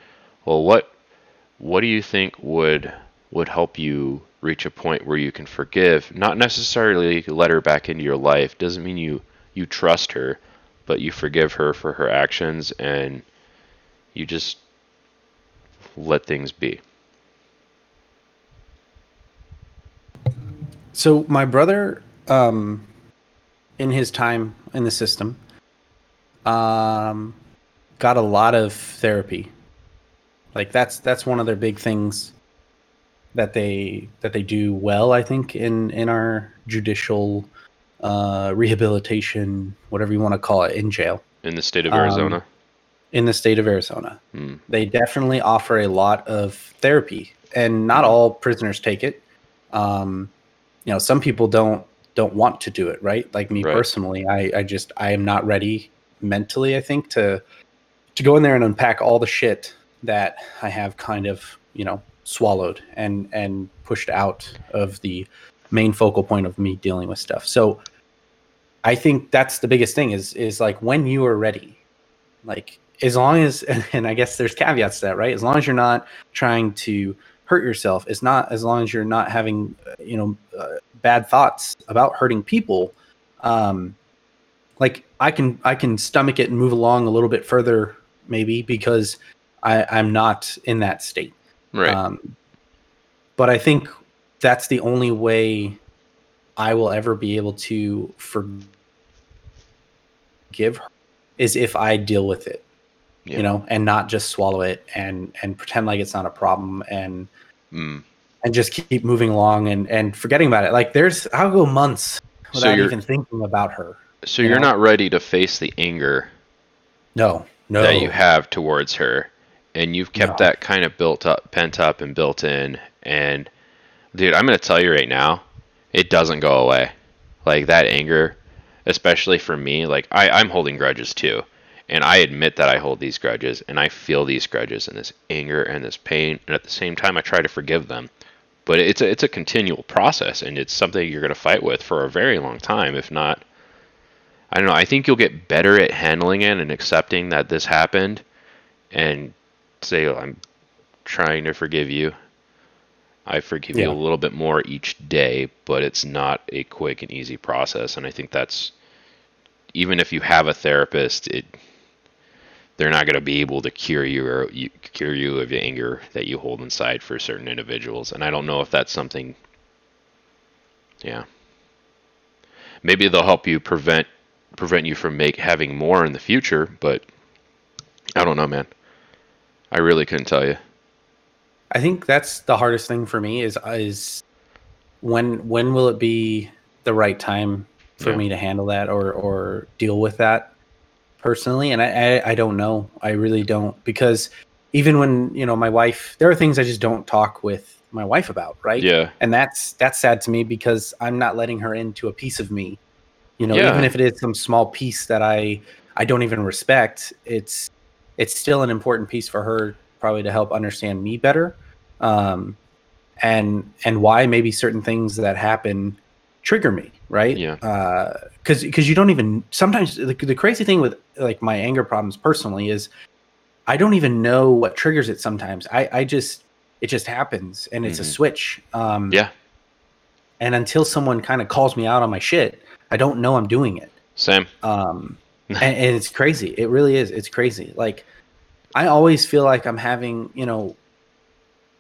Well, what what do you think would would help you reach a point where you can forgive? Not necessarily let her back into your life. Doesn't mean you you trust her, but you forgive her for her actions and you just let things be. So my brother, um, in his time in the system, um, got a lot of therapy. Like that's that's one of their big things that they that they do well. I think in in our judicial uh, rehabilitation, whatever you want to call it, in jail In the state of Um, Arizona. in the state of Arizona. Hmm. They definitely offer a lot of therapy, and not all prisoners take it. Um, you know, some people don't don't want to do it. Right, like me Right. personally, I I just I am not ready mentally. I think to to go in there and unpack all the shit that I have kind of you know swallowed and and pushed out of the main focal point of me dealing with stuff. So I think that's the biggest thing is is like when you are ready, like as long as (laughs) and, I guess there's caveats to that, right? As long as you're not trying to hurt yourself, it's not as long as you're not having you know uh, bad thoughts about hurting people. Um, like I can I can stomach it and move along a little bit further maybe because I, I'm not in that state. Right. Um, but I think that's the only way I will ever be able to forgive her is if I deal with it, Yeah. you know, and not just swallow it and and pretend like it's not a problem and Mm. and just keep moving along and and forgetting about it. Like there's I'll go months without you're- even thinking about her. So you you're know? not ready to face the anger No, no, that you have towards her, and you've kept No. that kind of built up, pent up, and built in. And dude, I'm gonna tell you right now, it doesn't go away. Like that anger, especially for me, like I, I'm holding grudges too, and I admit that I hold these grudges, and I feel these grudges and this anger and this pain, and at the same time, I try to forgive them. But it's a it's a continual process, and it's something you're gonna fight with for a very long time, if not. I don't know. I think you'll get better at handling it and accepting that this happened, and say, oh, "I'm trying to forgive you." I forgive you a little bit more each day, but it's not a quick and easy process. And I think that's even if you have a therapist, it they're not going to be able to cure you or you, cure you of the anger that you hold inside for certain individuals. And I don't know if that's something. Yeah. Maybe they'll help you prevent prevent you from make having more in the future, but I don't know, man. I really couldn't tell you. I think that's the hardest thing for me is is when when will it be the right time for Yeah. me to handle that or or deal with that personally and I, I I don't know I really don't because even when you know my wife there are things I just don't talk with my wife about right Yeah. and that's that's sad to me because I'm not letting her into a piece of me you know Yeah. even if it is some small piece that I I don't even respect it's it's still an important piece for her probably to help understand me better um and and why maybe certain things that happen trigger me right Yeah. uh because because you don't even sometimes the, the crazy thing with like my anger problems personally is i don't even know what triggers it sometimes i i just it just happens and it's a Mhm. switch um Yeah. and until someone kind of calls me out on my shit i don't know i'm doing it Same. um (laughs) and, and it's crazy. It really is. It's crazy. Like i always feel like i'm having you know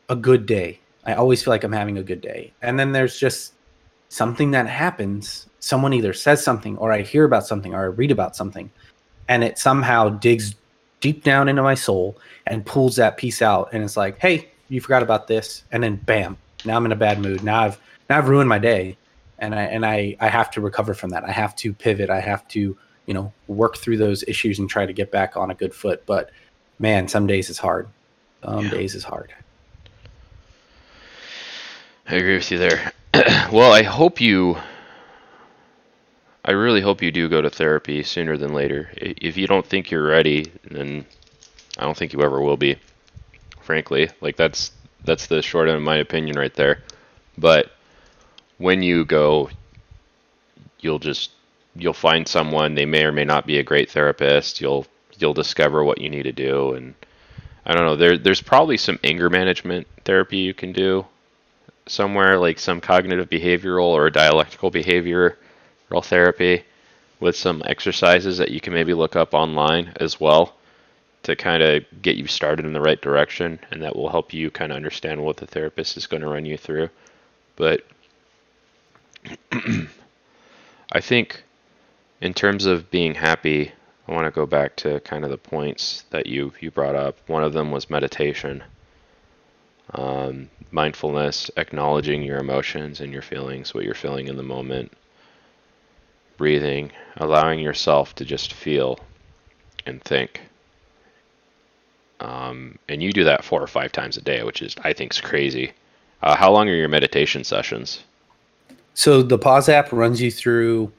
a good day. I always feel like i'm having a good day. And then there's just something that happens. Someone either says something or i hear about something or i read about something and it somehow digs deep down into my soul and pulls that piece out. And it's like hey you forgot about this. And then bam now i'm in a bad mood. Now i've now i've ruined my day and i and i i have to recover from that. I have to pivot. I have to you know work through those issues and try to get back on a good foot but man some days it's hard some Yeah. days is hard I agree with you there. (clears throat) well, I hope you. I really hope you do go to therapy sooner than later. If you don't think you're ready, then I don't think you ever will be. Frankly, like that's that's the short end of my opinion right there. But when you go, you'll just you'll find someone. They may or may not be a great therapist. You'll you'll discover what you need to do, and I don't know. There there's probably some anger management therapy you can do somewhere like some cognitive behavioral or dialectical behavioral therapy with some exercises that you can maybe look up online as well to kind of get you started in the right direction and that will help you kind of understand what the therapist is going to run you through but (clears throat) I think in terms of being happy I want to go back to kind of the points that you you brought up one of them was meditation um, mindfulness, acknowledging your emotions and your feelings, what you're feeling in the moment, breathing, allowing yourself to just feel and think. Um, and you do that four or five times a day, which is I think is crazy. Uh, how long are your meditation sessions? So the pause app runs you through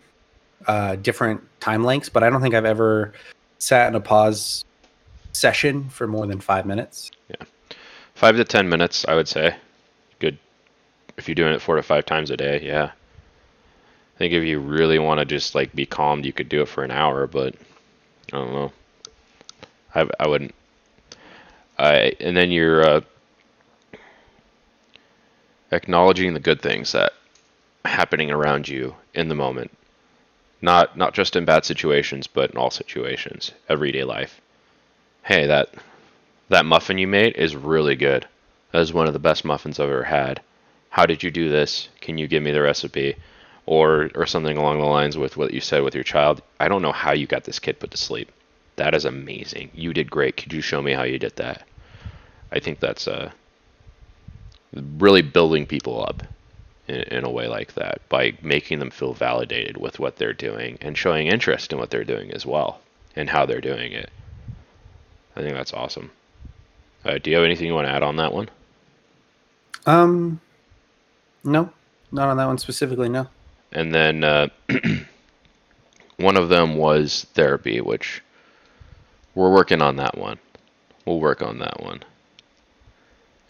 uh, different time lengths, but I don't think I've ever sat in a pause session for more than five minutes. Yeah, Five to ten minutes, I would say. Good. If you're doing it four to five times a day, yeah. I think if you really want to just like be calmed, you could do it for an hour, but I don't know. I I wouldn't. I and then you're uh, acknowledging the good things that happening around you in the moment. Not not just in bad situations, but in all situations, everyday life. Hey, that that muffin you made is really good. That is one of the best muffins I've ever had. How did you do this? Can you give me the recipe? Or or something along the lines with what you said with your child. I don't know how you got this kid put to sleep. That is amazing. You did great. Could you show me how you did that? I think that's uh, really building people up in, in a way like that by making them feel validated with what they're doing and showing interest in what they're doing as well and how they're doing it. I think that's awesome. Uh, do you have anything you want to add on that one? Um, no, not on that one specifically. No. And then uh, (clears throat) one of them was therapy, which we're working on that one. We'll work on that one.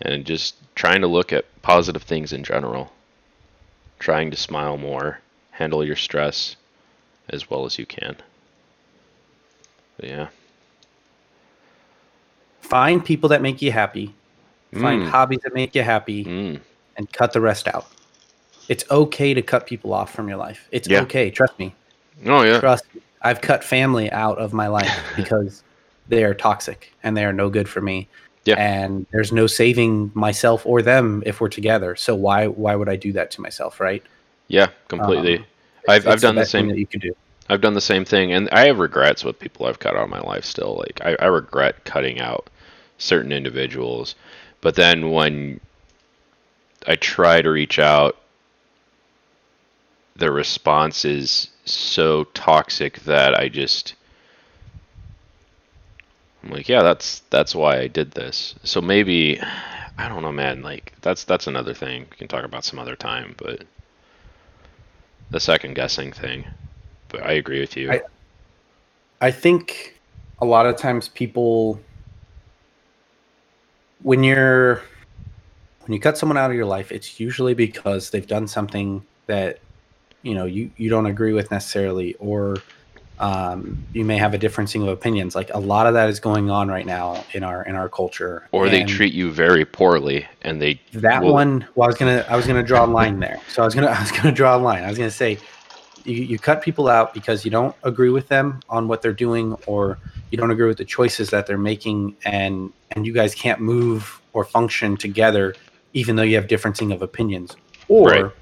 And just trying to look at positive things in general. Trying to smile more, handle your stress as well as you can. But yeah. Find people that make you happy. Find Mm. hobbies that make you happy Mm. and cut the rest out. It's okay to cut people off from your life. It's Yeah. okay. Trust me. Oh yeah. Trust me. I've cut family out of my life (laughs) because they are toxic and they are no good for me. Yeah. And there's no saving myself or them if we're together. So why why would I do that to myself, right? Yeah, completely. Um, I've I've done the same that you can do. I've done the same thing, and I have regrets with people I've cut out of my life still. Like I, I regret cutting out certain individuals, but then when I try to reach out, the response is so toxic that I just I'm like, yeah, that's that's why I did this. So maybe I don't know, man. Like that's that's another thing we can talk about some other time, but the second guessing thing. But I agree with you. I- I think a lot of times people when you're when you cut someone out of your life, it's usually because they've done something that you know you you don't agree with necessarily, or um, you may have a differencing of opinions. Like a lot of that is going on right now in our in our culture. or they treat you very poorly, and they that will- one. Well, I was gonna I was gonna draw a line there. So I was gonna (laughs) I was gonna draw a line. I was gonna say you, you cut people out because you don't agree with them on what they're doing or you don't agree with the choices that they're making and and you guys can't move or function together even though you have differencing of opinions or Right.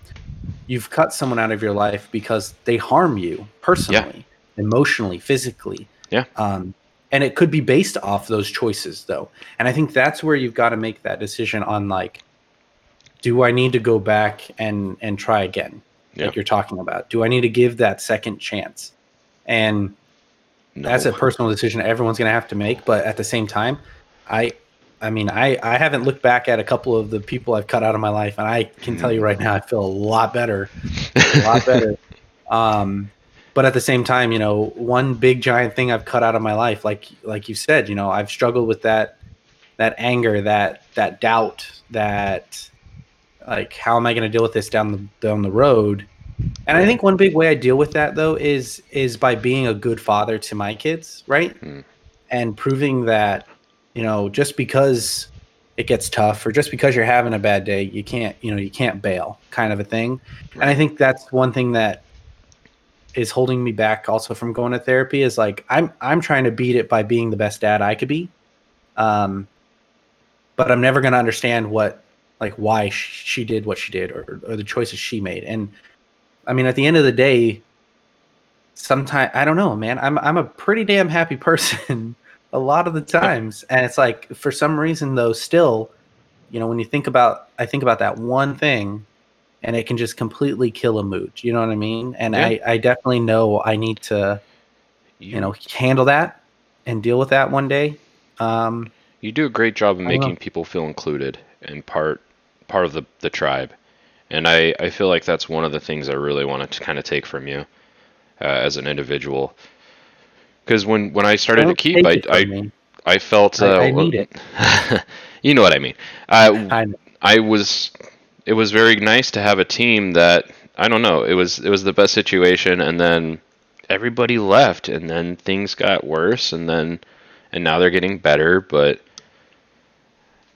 you've cut someone out of your life because they harm you personally emotionally physically Yeah. um, and it could be based off those choices though and i think that's where you've got to make that decision on like do i need to go back and and try again Yeah. like you're talking about do i need to give that second chance and no. that's a personal decision everyone's going to have to make but at the same time i i mean i i haven't looked back at a couple of the people i've cut out of my life and i can tell you right now i feel a lot better a lot better (laughs) um but at the same time you know one big giant thing i've cut out of my life like like you said you know i've struggled with that that anger that that doubt that like how am i going to deal with this down the down the road? And i think one big way i deal with that though is is by being a good father to my kids right? Mm. and proving that you know just because it gets tough or just because you're having a bad day you can't you know you can't bail kind of a thing. And i think that's one thing that is holding me back also from going to therapy is like i'm i'm trying to beat it by being the best dad i could be. Um but i'm never going to understand what like why sh- she did what she did or, or the choices she made. And i mean at the end of the day sometimes i don't know man. I'm i'm a pretty damn happy (laughs) person a lot of the times. And it's like for some reason though still you know when you think about i think about that one thing and it can just completely kill a mood you know what i mean and Yeah. i i definitely know i need to you know handle that and deal with that one day um You do a great job of making know. people feel included and part part of the the tribe, and I I feel like that's one of the things I really want to kind of take from you uh, as an individual. Because when when I started to keep, I I, me. I felt uh, I, I need it (laughs) you know what I mean. I, I was it was very nice to have a team that I don't know. It was it was the best situation, and then everybody left, and then things got worse, and then and now they're getting better, but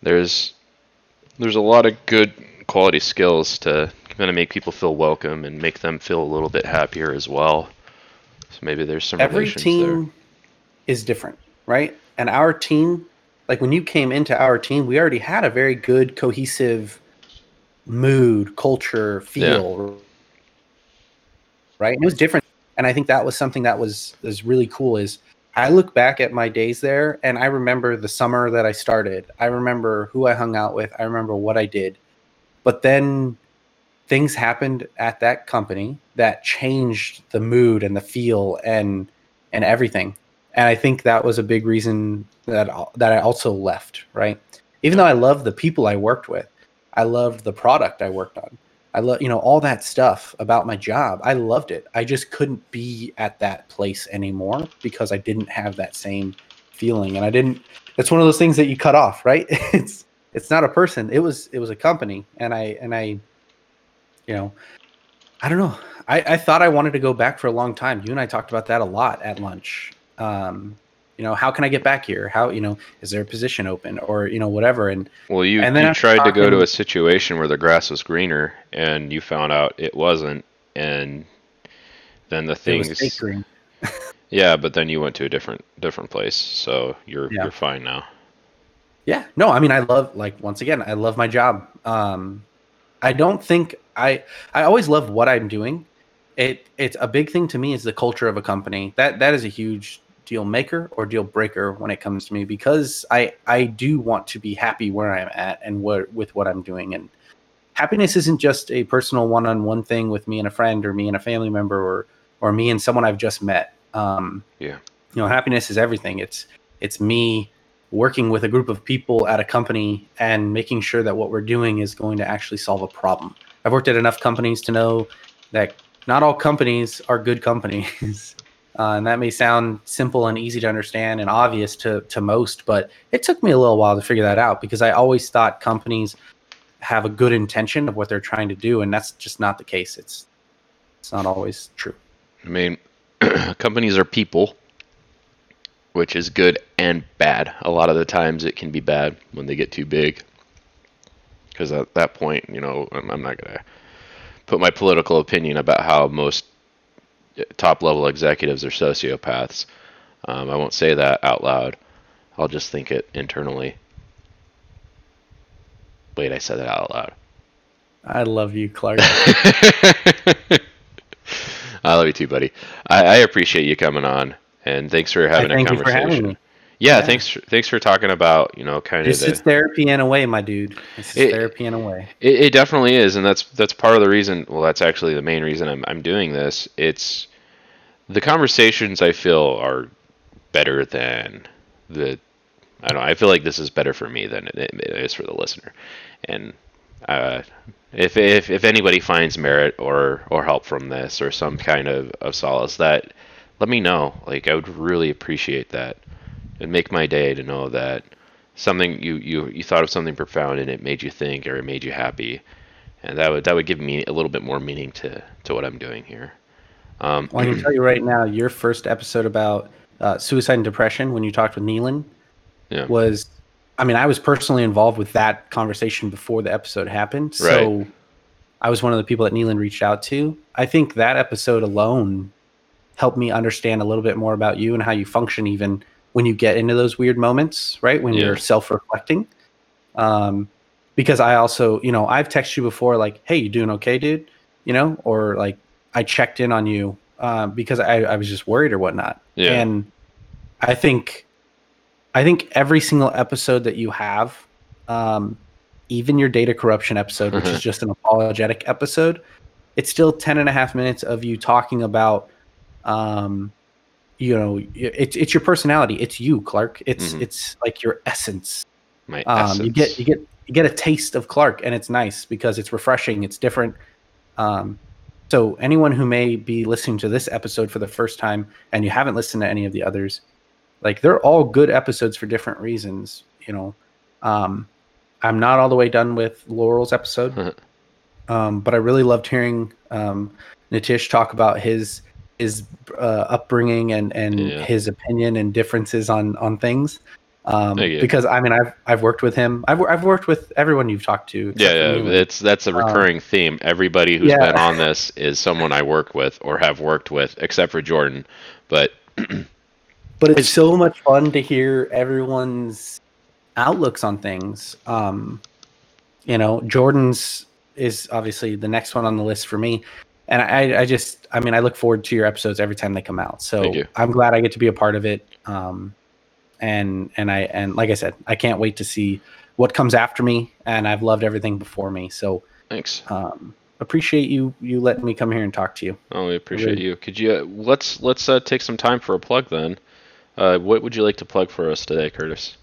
there's there's a lot of good quality skills to kind of make people feel welcome and make them feel a little bit happier as well. So maybe there's some Every team there. is different, right? And our team, like when you came into our team, we already had a very good cohesive mood, culture, feel. Right? And it was different. And I think that was something that was was really cool is I look back at my days there and I remember the summer that I started. I remember who I hung out with. I remember what I did. But then things happened at that company that changed the mood and the feel and and everything. And I think that was a big reason that that I also left, right? Even though I loved the people I worked with, I loved the product I worked on. I love, you know, all that stuff about my job. I loved it. I just couldn't be at that place anymore because I didn't have that same feeling and I didn't it's one of those things that you cut off, right? (laughs) It's it's not a person. It was it was a company and I and I you know, I don't know. I, I thought I wanted to go back for a long time. You and I talked about that a lot at lunch. Um, you know, how can I get back here? How, you know, is there a position open or, you know, whatever. And Well, you, And then you tried to go to a situation where the grass was greener, and you found out it wasn't, and then the things. (laughs) Yeah, but then you went to a different different place, so you're Yeah. you're fine now. Yeah. No, I mean, I love, like, once again, I love my job. Um, I don't think I, I always love what I'm doing. It, it's a big thing to me is the culture of a company. That, that is a huge deal maker or deal breaker when it comes to me because I, I do want to be happy where I'm at and what, with what I'm doing. And happiness isn't just a personal one-on-one thing with me and a friend or me and a family member or, or me and someone I've just met. Um, Yeah. you know, happiness is everything. It's, it's me working with a group of people at a company and making sure that what we're doing is going to actually solve a problem. I've worked at enough companies to know that not all companies are good companies. (laughs) Uh, and that may sound simple and easy to understand and obvious to, to most, but it took me a little while to figure that out because I always thought companies have a good intention of what they're trying to do, and that's just not the case. It's it's not always true. I mean, (clears throat) companies are people, which is good and bad. A lot of the times it can be bad when they get too big. Because at that point, you know, I'm, I'm not going to put my political opinion about how most top level executives are sociopaths. Um, I won't say that out loud. I'll just think it internally. Wait, I said that out loud. I love you, Clark. (laughs) I love you too, buddy. I, I appreciate you coming on, and thanks for having a thank you for conversation. having me. Yeah, Yeah. thanks. For, thanks for talking about you know kind This of This is therapy in a way, my dude. This is It- therapy in a way. It, it definitely is, and that's that's part of the reason. Well, that's actually the main reason I'm I'm doing this. It's the conversations I feel are better than the. I don't. I feel like this is better for me than it, is for the listener, and uh, if if if anybody finds merit or or help from this or some kind of of solace, that let me know. Like I would really appreciate that. It'd make my day to know that something you, you you thought of something profound and it made you think or it made you happy, and that would that would give me a little bit more meaning to to what I'm doing here. Um, Well, I can tell you right now, your first episode about uh, suicide and depression, when you talked with Neelan, Yeah. was, I mean, I was personally involved with that conversation before the episode happened. So Right. I was one of the people that Neelan reached out to. I think that episode alone helped me understand a little bit more about you and how you function, even when you get into those weird moments, right? When Yeah. you're self reflecting. Um, because I also, you know, I've texted you before, like, hey, you doing okay, dude? You know, or like, I checked in on you uh, because I, I was just worried or whatnot. Yeah. And I think, I think every single episode that you have, um, even your data corruption episode, which is just an apologetic episode, it's still 10 and a half minutes of you talking about, um, you know, it's, it's your personality. It's you, Clark. It's, Mhm. it's like your essence my um, essence. you get you get you get a taste of Clark, and it's nice because it's refreshing. It's different. Um, so anyone who may be listening to this episode for the first time and you haven't listened to any of the others, like they're all good episodes for different reasons. You know, um, I'm not all the way done with Laurel's episode, (laughs) um, but I really loved hearing um, Nitish talk about his his uh, upbringing and and Yeah. his opinion and differences on on things. Um, because I mean I've I've worked with him. I've I've worked with everyone you've talked to. Yeah, yeah, it's that's a Um, recurring theme. Everybody who's yeah. been on this is someone I work with or have worked with, except for Jordan. But (clears throat) but it's, It's- so much fun to hear everyone's outlooks on things. Um, you know, Jordan's is obviously the next one on the list for me, and I, I just, I mean, I look forward to your episodes every time they come out. So I'm glad I get to be a part of it. Um, and and I and like I said, I can't wait to see what comes after me, and I've loved everything before me. So thanks. um, appreciate you you letting me come here and talk to you. Oh, we appreciate Really- you. Could you uh, let's let's uh, take some time for a plug then? Uh, what would you like to plug for us today, Curtis?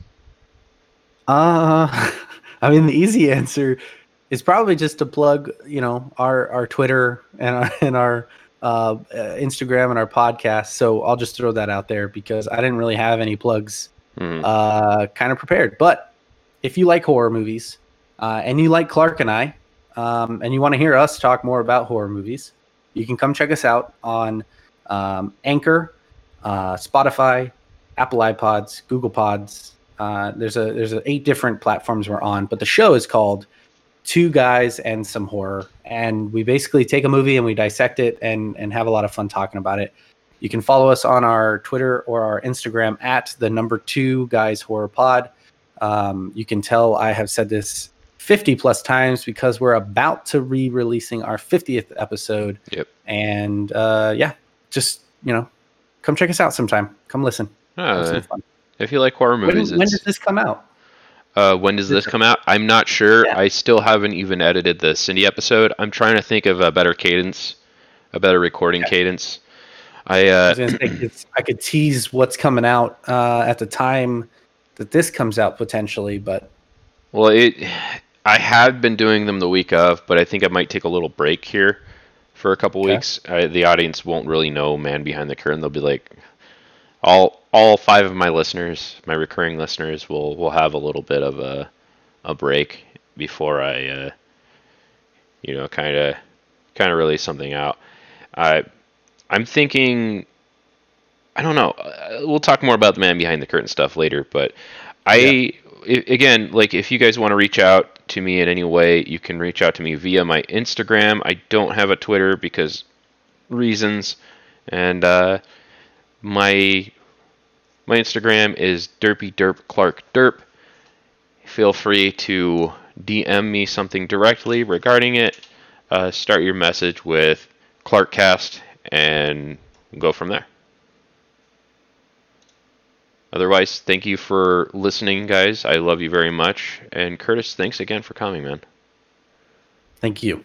Uh, (laughs) I mean, the easy answer is probably just to plug, you know, our our Twitter and our (laughs) and our uh, uh, Instagram and our podcast. So I'll just throw that out there because I didn't really have any plugs Hmm. uh, kind of prepared. But if you like horror movies uh, and you like Clark and I, um, and you want to hear us talk more about horror movies, you can come check us out on um, Anchor, uh, Spotify, Apple iPods, Google Pods. Uh, there's a there's a eight different platforms we're on, but the show is called Two Guys and Some Horror, and we basically take a movie and we dissect it and and have a lot of fun talking about it. You can follow us on our Twitter or our Instagram at the number two guys horror pod. Um, you can tell I have said this 50 plus times because we're about to re releasing our 50th episode. Yep. And uh, yeah, just, you know, come check us out sometime. Come listen. Uh, fun. if you like horror movies, when it's- does this come out? Uh, when does this come out? I'm not sure. Yeah. I still haven't even edited the Cindy episode. I'm trying to think of a better cadence, a better recording Okay. cadence. I I, uh, say, I could tease what's coming out uh, at the time that this comes out potentially, but well, it. I had been doing them the week of, but I think I might take a little break here for a couple Okay. weeks. I, the audience won't really know Man Behind the Curtain. They'll be like, all all five of my listeners, my recurring listeners, will will have a little bit of a a break before I, uh, you know, kind of kind of release something out. I I'm thinking. I don't know. Uh, We'll talk more about the man behind the curtain stuff later, but I i again, like if you guys want to reach out to me in any way, you can reach out to me via my Instagram. I don't have a Twitter because reasons, and uh, my my Instagram is derpy derp clark derp. Feel free to DM me something directly regarding it. Uh, start your message with Clarkcast and go from there. Otherwise, thank you for listening, guys. I love you very much. And Curtis, thanks again for coming, man. thank you.